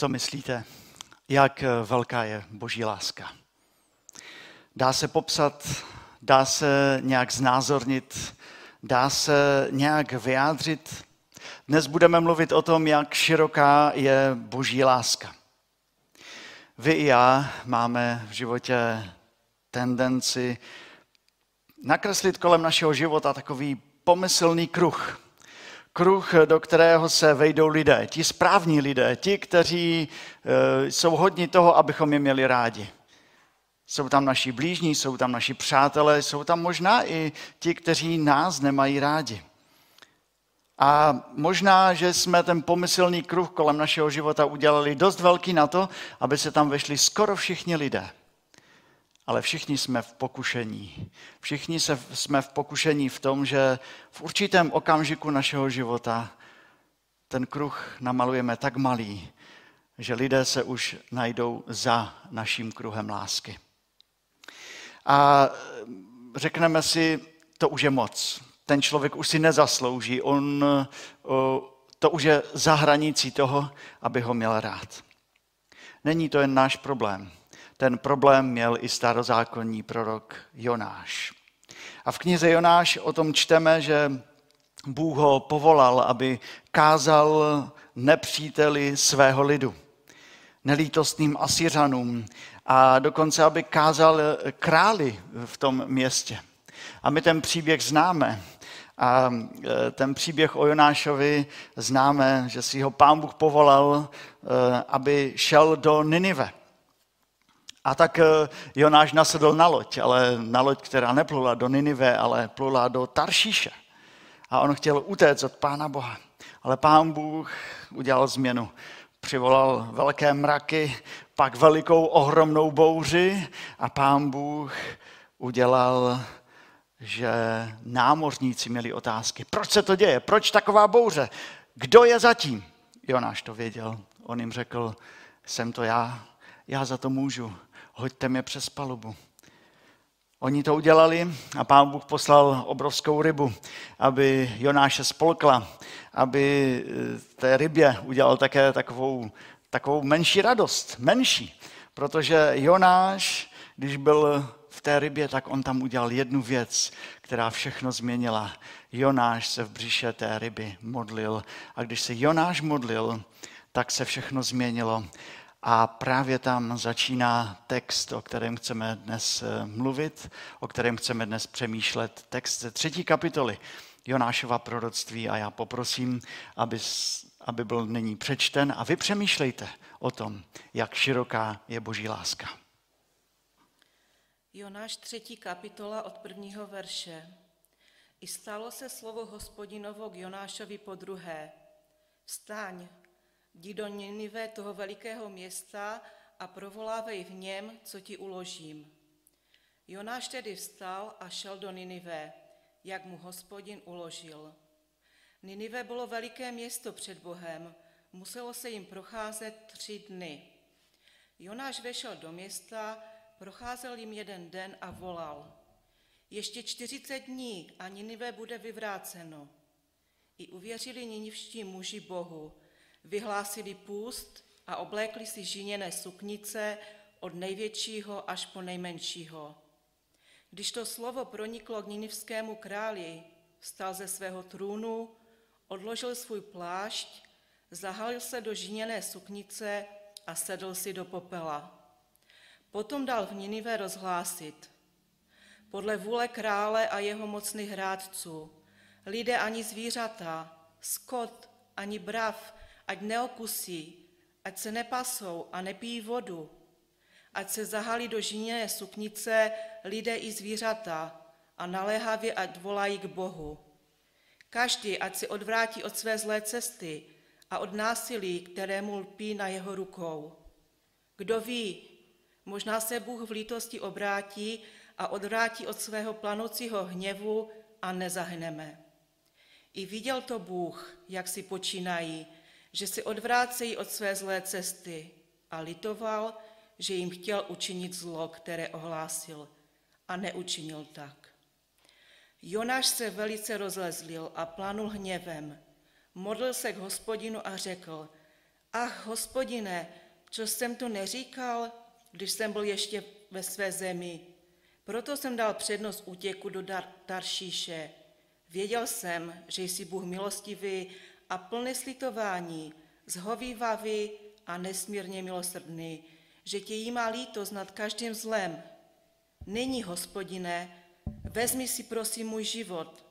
Co myslíte? Jak velká je boží láska? Dá se popsat, dá se nějak znázornit, dá se nějak vyjádřit? Dnes budeme mluvit o tom, jak široká je boží láska. Vy i já máme v životě tendenci nakreslit kolem našeho života takový pomyslný kruh. Kruh, do kterého se vejdou lidé, ti správní lidé, ti, kteří e, jsou hodni toho, abychom je měli rádi. Jsou tam naši blížní, jsou tam naši přátelé, jsou tam možná i ti, kteří nás nemají rádi. A možná, že jsme ten pomyslný kruh kolem našeho života udělali dost velký na to, aby se tam vešli skoro všichni lidé. Ale všichni jsme v pokušení. Všichni se, jsme v pokušení v tom, že v určitém okamžiku našeho života ten kruh namalujeme tak malý, že lidé se už najdou za naším kruhem lásky. A řekneme si, to už je moc ten člověk už si nezaslouží, on to už je za hranicí toho, aby ho měl rád. Není to jen náš problém. Ten problém měl i starozákonní prorok Jonáš. A v knize Jonáš o tom čteme, že Bůh ho povolal, aby kázal nepříteli svého lidu, nelítostným Asiřanům a dokonce, aby kázal králi v tom městě. A my ten příběh známe. A e, ten příběh o Jonášovi známe, že si ho pán Bůh povolal, e, aby šel do Ninive. A tak e, Jonáš nasedl na loď, ale na loď, která neplula do Ninive, ale plula do Taršíše. A on chtěl utéct od pána Boha. Ale pán Bůh udělal změnu. Přivolal velké mraky, pak velikou ohromnou bouři a pán Bůh udělal že námořníci měli otázky. Proč se to děje? Proč taková bouře? Kdo je zatím? Jonáš to věděl. On jim řekl, jsem to já, já za to můžu. Hoďte mě přes palubu. Oni to udělali a pán Bůh poslal obrovskou rybu, aby Jonáše spolkla, aby eh, té rybě udělal také takovou, takovou menší radost, menší. Protože Jonáš, když byl v té rybě, tak on tam udělal jednu věc, která všechno změnila. Jonáš se v břiše té ryby modlil a když se Jonáš modlil, tak se všechno změnilo. A právě tam začíná text, o kterém chceme dnes eh, mluvit, o kterém chceme dnes přemýšlet. Text ze třetí kapitoly Jonášova proroctví a já poprosím, aby, aby byl nyní přečten a vy přemýšlejte o tom, jak široká je boží láska. Jonáš třetí kapitola od prvního verše. I stalo se slovo hospodinovo k Jonášovi po druhé. Vstaň, jdi do Ninive toho velikého města a provolávej v něm, co ti uložím. Jonáš tedy vstal a šel do Ninive, jak mu hospodin uložil. Ninive bylo veliké město před Bohem, muselo se jim procházet tři dny. Jonáš vešel do města Procházel jim jeden den a volal, ještě čtyřicet dní a Ninive bude vyvráceno. I uvěřili ninivští muži Bohu, vyhlásili půst a oblékli si žiněné suknice od největšího až po nejmenšího. Když to slovo proniklo k ninivskému králi, vstal ze svého trůnu, odložil svůj plášť, zahalil se do žiněné suknice a sedl si do popela. Potom dal v Ninive rozhlásit. Podle vůle krále a jeho mocných hrádců, lidé ani zvířata, skot ani brav, ať neokusí, ať se nepasou a nepijí vodu, ať se zahalí do žiněné suknice lidé i zvířata a naléhavě ať volají k Bohu. Každý, ať si odvrátí od své zlé cesty a od násilí, kterému lpí na jeho rukou. Kdo ví, Možná se Bůh v lítosti obrátí a odvrátí od svého planoucího hněvu a nezahneme. I viděl to Bůh, jak si počínají, že si odvrácejí od své zlé cesty a litoval, že jim chtěl učinit zlo, které ohlásil a neučinil tak. Jonáš se velice rozlezlil a planul hněvem. Modlil se k hospodinu a řekl, Ach, hospodine, co jsem to neříkal, když jsem byl ještě ve své zemi. Proto jsem dal přednost útěku do Dar- Taršíše. Věděl jsem, že jsi Bůh milostivý a plný slitování, zhovývavý a nesmírně milosrdný, že tě jí má lítost nad každým zlem. Nyní, hospodine, vezmi si prosím můj život,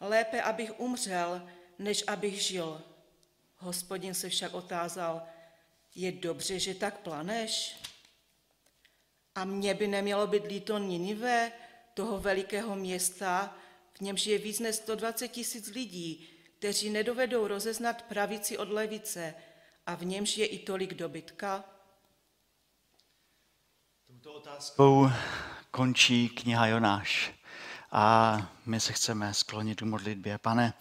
lépe, abych umřel, než abych žil. Hospodin se však otázal, je dobře, že tak planeš? A mně by nemělo být líto Ninive, toho velikého města, v němž je víc než 120 tisíc lidí, kteří nedovedou rozeznat pravici od levice a v němž je i tolik dobytka? Touto otázkou končí kniha Jonáš. A my se chceme sklonit k modlitbě. Pane,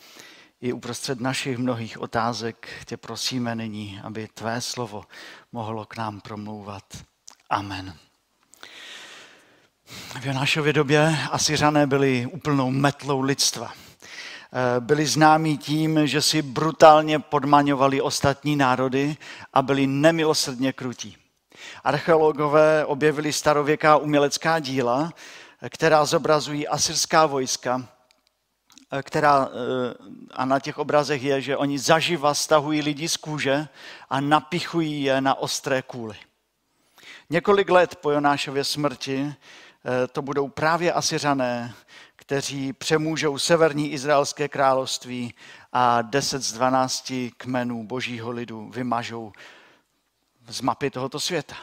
i uprostřed našich mnohých otázek tě prosíme nyní, aby tvé slovo mohlo k nám promlouvat. Amen. V Jonášově době Asiřané byli úplnou metlou lidstva. Eh, byli známí tím, že si brutálně podmaňovali ostatní národy a byli nemilosrdně krutí. Archeologové objevili starověká umělecká díla, která zobrazují asyrská vojska, eh, která, eh, a na těch obrazech je, že oni zaživa stahují lidi z kůže a napichují je na ostré kůly. Několik let po Jonášově smrti to budou právě Asiřané, kteří přemůžou severní izraelské království a 10 z 12 kmenů božího lidu vymažou z mapy tohoto světa.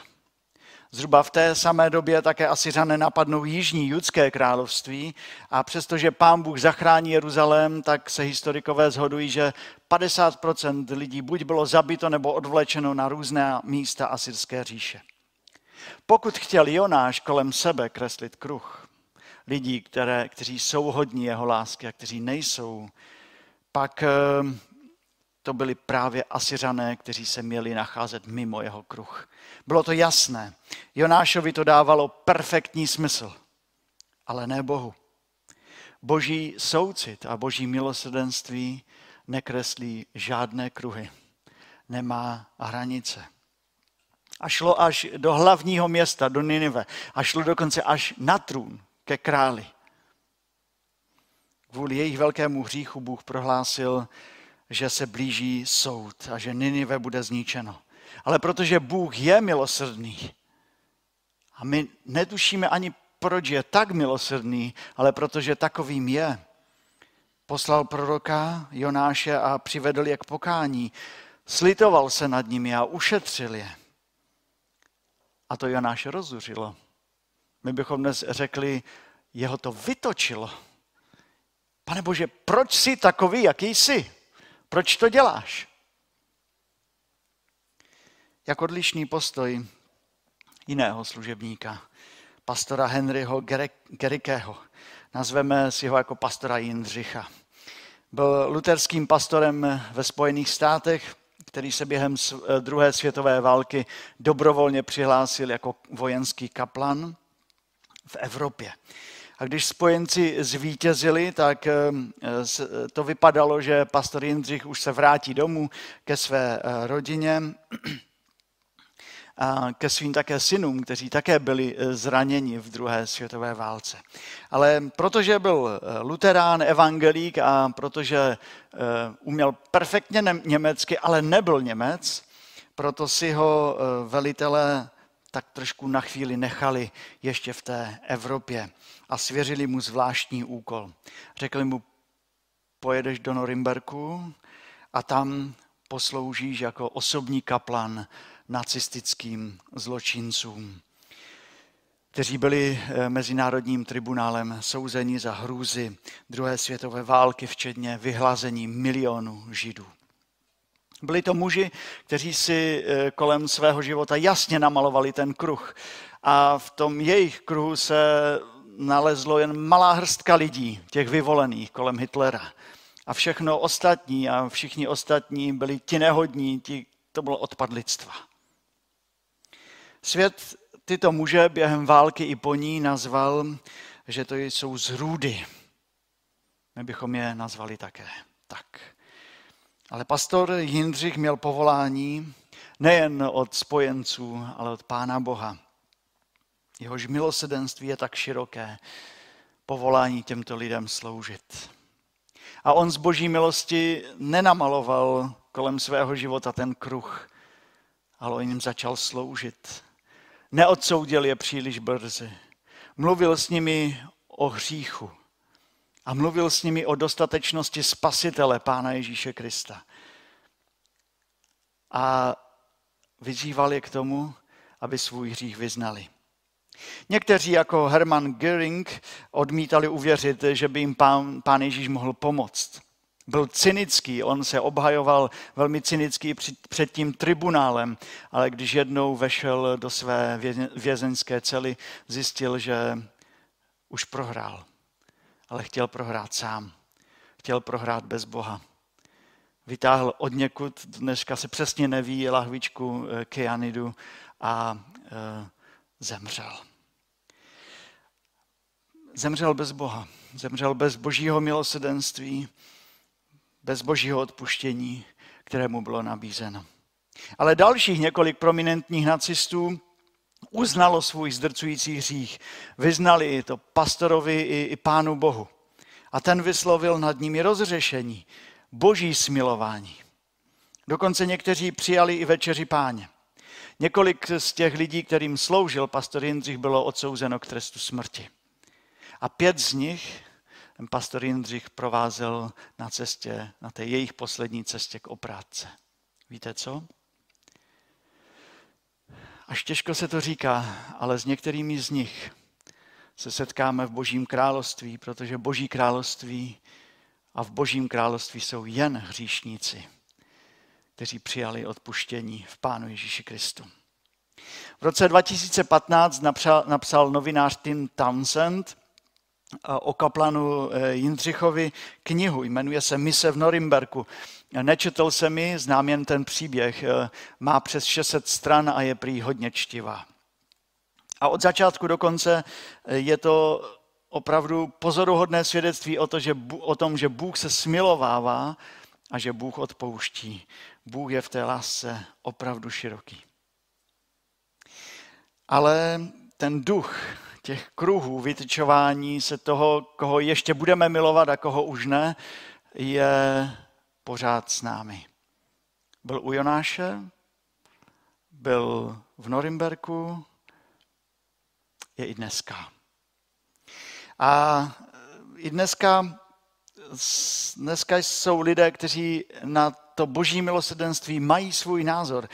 Zhruba v té samé době také Asiřané napadnou jižní judské království a přestože pán Bůh zachrání Jeruzalém, tak se historikové zhodují, že 50% lidí buď bylo zabito nebo odvlečeno na různé místa Asyrské říše. Pokud chtěl Jonáš kolem sebe kreslit kruh lidí, které, kteří jsou hodní jeho lásky a kteří nejsou, pak eh, to byli právě Asiřané, kteří se měli nacházet mimo jeho kruh. Bylo to jasné. Jonášovi to dávalo perfektní smysl, ale ne Bohu. Boží soucit a boží milosrdenství nekreslí žádné kruhy. Nemá hranice a šlo až do hlavního města, do Ninive. A šlo dokonce až na trůn ke králi. Kvůli jejich velkému hříchu Bůh prohlásil, že se blíží soud a že Ninive bude zničeno. Ale protože Bůh je milosrdný a my netušíme ani, proč je tak milosrdný, ale protože takovým je, poslal proroka Jonáše a přivedl je k pokání. Slitoval se nad nimi a ušetřil je. A to Jonáš rozuřilo. My bychom dnes řekli, jeho to vytočilo. Pane Bože, proč jsi takový, jaký jsi? Proč to děláš? Jak odlišný postoj jiného služebníka, pastora Henryho Gerikého. Nazveme si ho jako pastora Jindřicha. Byl luterským pastorem ve Spojených státech, který se během druhé světové války dobrovolně přihlásil jako vojenský kaplan v Evropě. A když spojenci zvítězili, tak eh, to vypadalo, že pastor Jindřich už se vrátí domů ke své eh, rodině a ke svým také synům, kteří také byli zraněni v druhé světové válce. Ale protože byl luterán, evangelík a protože uměl perfektně německy, ale nebyl Němec, proto si ho velitelé tak trošku na chvíli nechali ještě v té Evropě a svěřili mu zvláštní úkol. Řekli mu, pojedeš do Norimberku a tam posloužíš jako osobní kaplan nacistickým zločincům, kteří byli eh, mezinárodním tribunálem souzeni za hrůzy druhé světové války, včetně vyhlazení milionů židů. Byli to muži, kteří si eh, kolem svého života jasně namalovali ten kruh. A v tom jejich kruhu se nalezlo jen malá hrstka lidí, těch vyvolených kolem Hitlera. A všechno ostatní a všichni ostatní byli ti nehodní, ti, to bylo odpad lidstva. Svět tyto muže během války i po ní nazval, že to jsou zrůdy. My bychom je nazvali také tak. Ale pastor Jindřich měl povolání Nejen od spojenců, ale od Pána Boha. Jehož milosedenství je tak široké, povolání těmto lidem sloužit. A on z boží milosti nenamaloval kolem svého života ten kruh, ale on jim začal sloužit. Neodsoudil je příliš brzy. Mluvil s nimi o hříchu a mluvil s nimi o dostatečnosti spasitele Pána Ježíše Krista. A vyzýval je k tomu, aby svůj hřích vyznali. Někteří jako Hermann Göring odmítali uvěřit, že by jim pán, pán Ježíš mohl pomoct. Byl cynický, on se obhajoval velmi cynický před tím tribunálem, ale když jednou vešel do své vězeňské cely, zjistil, že už prohrál, ale chtěl prohrát sám. Chtěl prohrát bez Boha. Vytáhl od někud, dneska se přesně neví, lahvičku eh, kyanidu a e, zemřel zemřel bez Boha, zemřel bez božího milosedenství, bez božího odpuštění, kterému bylo nabízeno. Ale dalších několik prominentních nacistů uznalo svůj zdrcující hřích. Vyznali to pastorovi i, i pánu Bohu. A ten vyslovil nad nimi rozřešení, boží smilování. Dokonce někteří přijali i večeři páně. Několik z těch lidí, kterým sloužil pastor Jindřich, bylo odsouzeno k trestu smrti. A pět z nich ten pastor Jindřich provázel na cestě, na té jejich poslední cestě k oprátce. Víte co? Až těžko se to říká, ale s některými z nich se setkáme v Božím království, protože Boží království a v Božím království jsou jen hříšníci, kteří přijali odpuštění v Pánu Ježíši Kristu. V roce 2015 napsal, napsal novinář Tim Townsend o kaplanu eh, Jindřichovi knihu, jmenuje se Mise v Norimberku. Nečetl jsem mi, znám jen ten příběh, eh, má přes 600 stran a je prý hodně čtivá. A od začátku do konce eh, je to opravdu pozoruhodné svědectví o, to, že, o tom, že Bůh se smilovává a že Bůh odpouští. Bůh je v té lásce opravdu široký. Ale ten duch, těch kruhů vytyčování se toho, koho ještě budeme milovat a koho už ne, je pořád s námi. Byl u Jonáše, byl v Norimberku, je i dneska. A i dneska, dneska jsou lidé, kteří na to boží milosedenství mají svůj názor.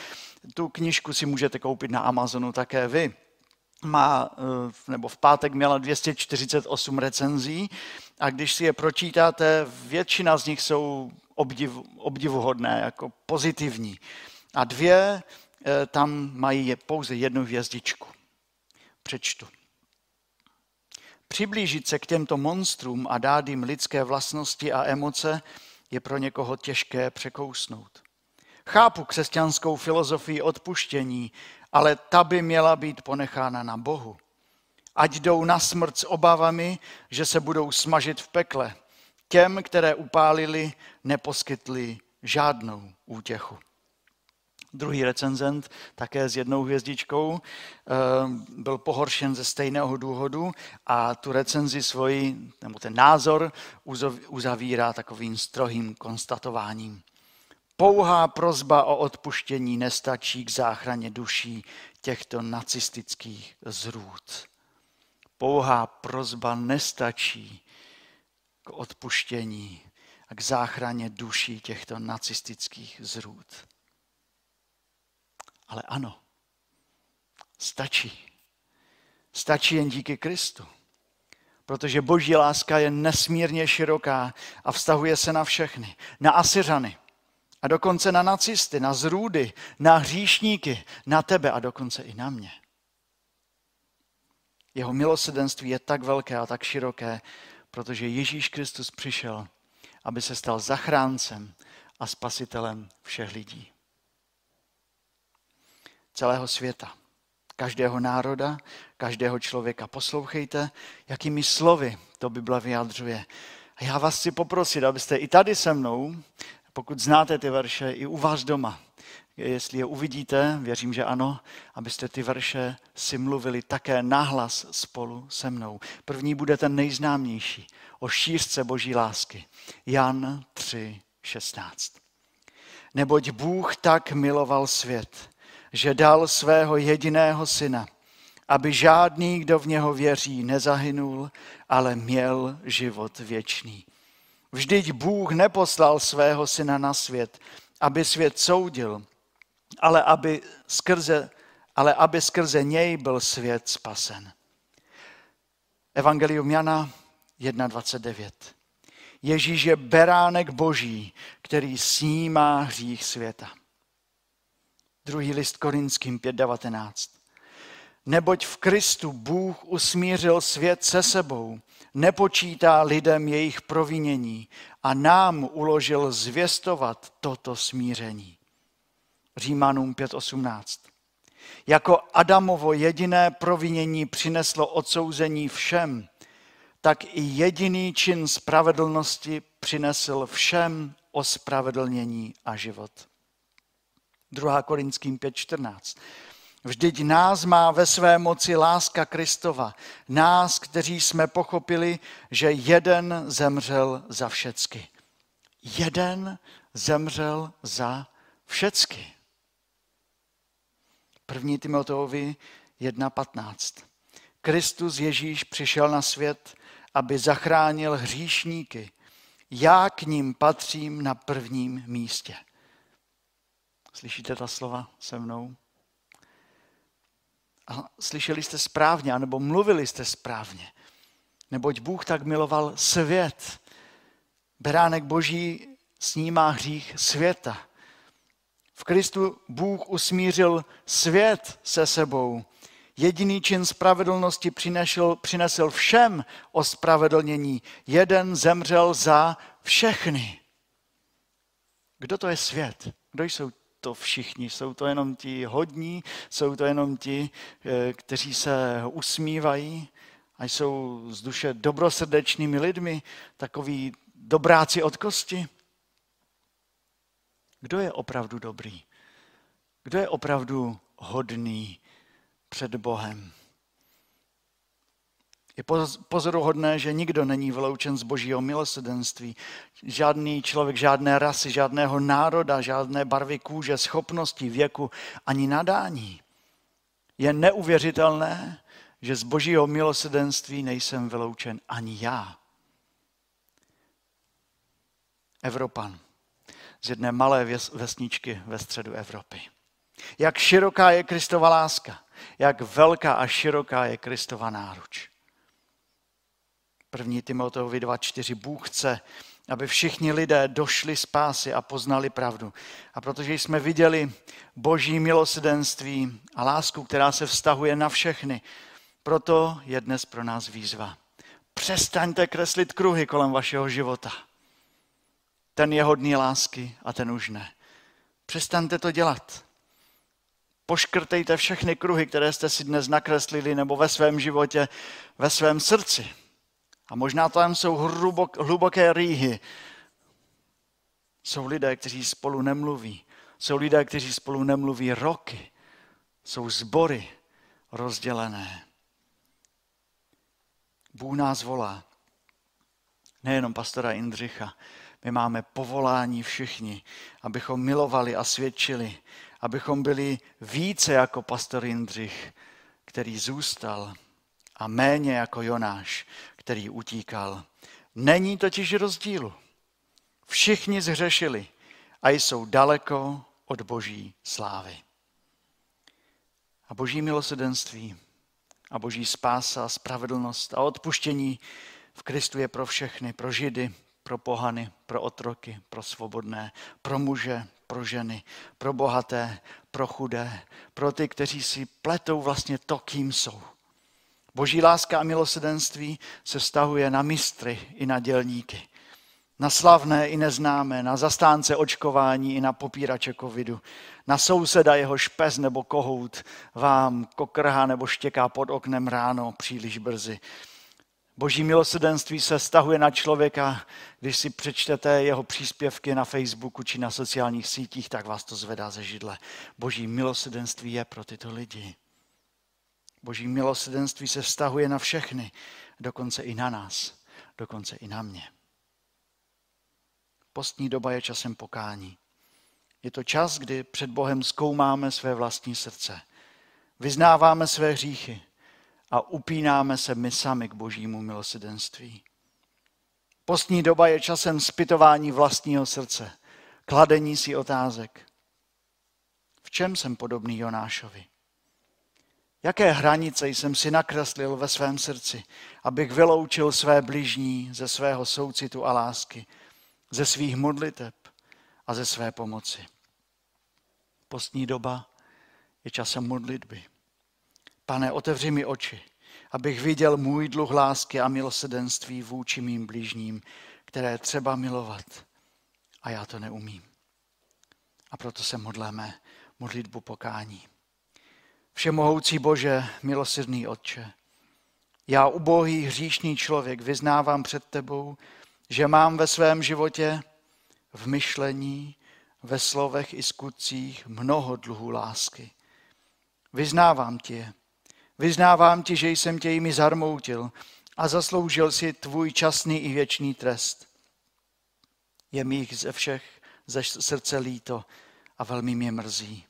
Tu knižku si můžete koupit na Amazonu také vy má, eh, nebo v pátek měla 248 recenzí a když si je pročítáte, většina z nich jsou obdiv, obdivuhodné, jako pozitivní. A dvě eh, tam mají pouze jednu hvězdičku. Přečtu. Přiblížit se k těmto monstrům a dát jim lidské vlastnosti a emoce je pro někoho těžké překousnout. Chápu křesťanskou filozofii odpuštění ale ta by měla být ponechána na Bohu. Ať jdou na smrt s obavami, že se budou smažit v pekle. Těm, které upálili, neposkytli žádnou útěchu. Druhý recenzent, také s jednou hvězdičkou, eh, byl pohoršen ze stejného důvodu a tu recenzi svoji, nebo ten názor uzavírá takovým strohým konstatováním. Pouhá prozba o odpuštění nestačí k záchraně duší těchto nacistických zrůd. Pouhá prozba nestačí k odpuštění a k záchraně duší těchto nacistických zrůd. Ale ano, stačí. Stačí jen díky Kristu. Protože boží láska je nesmírně široká a vztahuje se na všechny. Na Asyřany, a dokonce na nacisty, na zrůdy, na hříšníky, na tebe a dokonce i na mě. Jeho milosedenství je tak velké a tak široké, protože Ježíš Kristus přišel, aby se stal zachráncem a spasitelem všech lidí. Celého světa, každého národa, každého člověka. Poslouchejte, jakými slovy to Bible vyjadřuje. A já vás chci poprosit, abyste i tady se mnou pokud znáte ty verše, i u vás doma, jestli je uvidíte, věřím, že ano, abyste ty verše si mluvili také nahlas spolu se mnou. První bude ten nejznámější, o šířce boží lásky. Jan 3, 16. Neboť Bůh tak miloval svět, že dal svého jediného syna, aby žádný, kdo v něho věří, nezahynul, ale měl život věčný. Vždyť Bůh neposlal svého syna na svět, aby svět soudil, ale aby skrze, ale aby skrze něj byl svět spasen. Evangelium Jana 1.29. Ježíš je beránek boží, který snímá hřích světa. Druhý list Korinským 5.19. Neboť v Kristu Bůh usmířil svět se sebou, nepočítá lidem jejich provinění a nám uložil zvěstovat toto smíření. Římanům 5.18. Jako Adamovo jediné provinění přineslo odsouzení všem, tak i jediný čin spravedlnosti přinesl všem ospravedlnění a život. 2. Korinským 5.14. Vždyť nás má ve své moci láska Kristova, nás, kteří jsme pochopili, že jeden zemřel za všecky. Jeden zemřel za všecky. První Timoteovi 1.15. Kristus Ježíš přišel na svět, aby zachránil hříšníky. Já k ním patřím na prvním místě. Slyšíte ta slova se mnou? A slyšeli jste správně, anebo mluvili jste správně. Neboť Bůh tak miloval svět. Beránek Boží snímá hřích světa. V Kristu Bůh usmířil svět se sebou. Jediný čin spravedlnosti přinesl, přinesl všem ospravedlnění. Jeden zemřel za všechny. Kdo to je svět? Kdo jsou to všichni? Jsou to jenom ti hodní? Jsou to jenom ti, eh, kteří se usmívají a jsou z duše dobrosrdečnými lidmi, takový dobráci od kosti? Kdo je opravdu dobrý? Kdo je opravdu hodný před Bohem? Je pozoruhodné, že nikdo není vyloučen z božího milosedenství. Žádný člověk, žádné rasy, žádného národa, žádné barvy kůže, schopnosti, věku ani nadání. Je neuvěřitelné, že z božího milosedenství nejsem vyloučen ani já. Evropan z jedné malé vesničky ve středu Evropy. Jak široká je Kristova láska, jak velká a široká je Kristova náruč. První Timoteovi 2.4. Bůh chce, aby všichni lidé došli z pásy a poznali pravdu. A protože jsme viděli boží milosedenství a lásku, která se vztahuje na všechny, proto je dnes pro nás výzva. Přestaňte kreslit kruhy kolem vašeho života. Ten je hodný lásky a ten už ne. Přestaňte to dělat. Poškrtejte všechny kruhy, které jste si dnes nakreslili nebo ve svém životě, ve svém srdci. A možná tam jsou hlubok, hluboké rýhy. Jsou lidé, kteří spolu nemluví. Jsou lidé, kteří spolu nemluví roky. Jsou zbory rozdělené. Bůh nás volá. Nejenom pastora Indřicha, my máme povolání všichni, abychom milovali a svědčili, abychom byli více jako pastor Jindřich, který zůstal, a méně jako Jonáš, který utíkal. Není totiž rozdílu. Všichni zhřešili a jsou daleko od boží slávy. A boží milosedenství a boží spása, spravedlnost a odpuštění v Kristu je pro všechny, pro Židy, pro pohany, pro otroky, pro svobodné, pro muže, pro ženy, pro bohaté, pro chudé, pro ty, kteří si pletou vlastně to, kým jsou. Boží láska a milosedenství se vztahuje na mistry i na dělníky. Na slavné i neznámé, na zastánce očkování i na popírače covidu, na souseda jeho špez nebo kohout vám kokrhá nebo štěká pod oknem ráno příliš brzy. Boží milosedenství se stahuje na člověka, když si přečtete jeho příspěvky na Facebooku či na sociálních sítích, tak vás to zvedá ze židle. Boží milosedenství je pro tyto lidi. Boží milosedenství se vztahuje na všechny, dokonce i na nás, dokonce i na mě. Postní doba je časem pokání. Je to čas, kdy před Bohem zkoumáme své vlastní srdce. Vyznáváme své hříchy a upínáme se my sami k božímu milosedenství. Postní doba je časem zpytování vlastního srdce, kladení si otázek. V čem jsem podobný Jonášovi? Jaké hranice jsem si nakreslil ve svém srdci, abych vyloučil své bližní ze svého soucitu a lásky, ze svých modliteb a ze své pomoci. Postní doba je časem modlitby. Pane, otevři mi oči, abych viděl můj dluh lásky a milosedenství vůči mým blížním, které třeba milovat. A já to neumím. A proto se modleme modlitbu pokání. Všemohoucí Bože, milosrdný Otče, já ubohý hříšný člověk vyznávám před tebou, že mám ve svém životě v myšlení, ve slovech i skutcích mnoho dluhů lásky. Vyznávám tě, vyznávám ti, že jsem tě jimi zarmoutil a zasloužil si tvůj časný i věčný trest. Je mi jich ze všech ze srdce líto a velmi mě mrzí.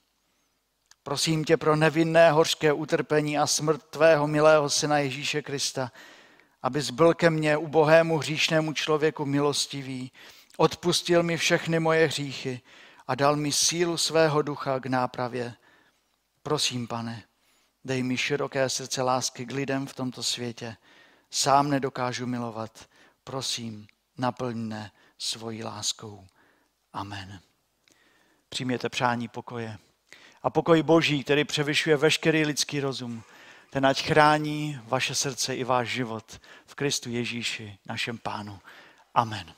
Prosím tě pro nevinné hořké utrpení a smrt tvého milého syna Ježíše Krista, abys byl ke mně, ubohému hříšnému člověku milostivý, odpustil mi všechny moje hříchy a dal mi sílu svého ducha k nápravě. Prosím, pane, dej mi široké srdce lásky k lidem v tomto světě. Sám nedokážu milovat. Prosím, naplň mne svojí láskou. Amen. Přijměte přání pokoje. A pokoj Boží, který převyšuje veškerý lidský rozum, ten ať chrání vaše srdce i váš život v Kristu Ježíši, našem Pánu. Amen.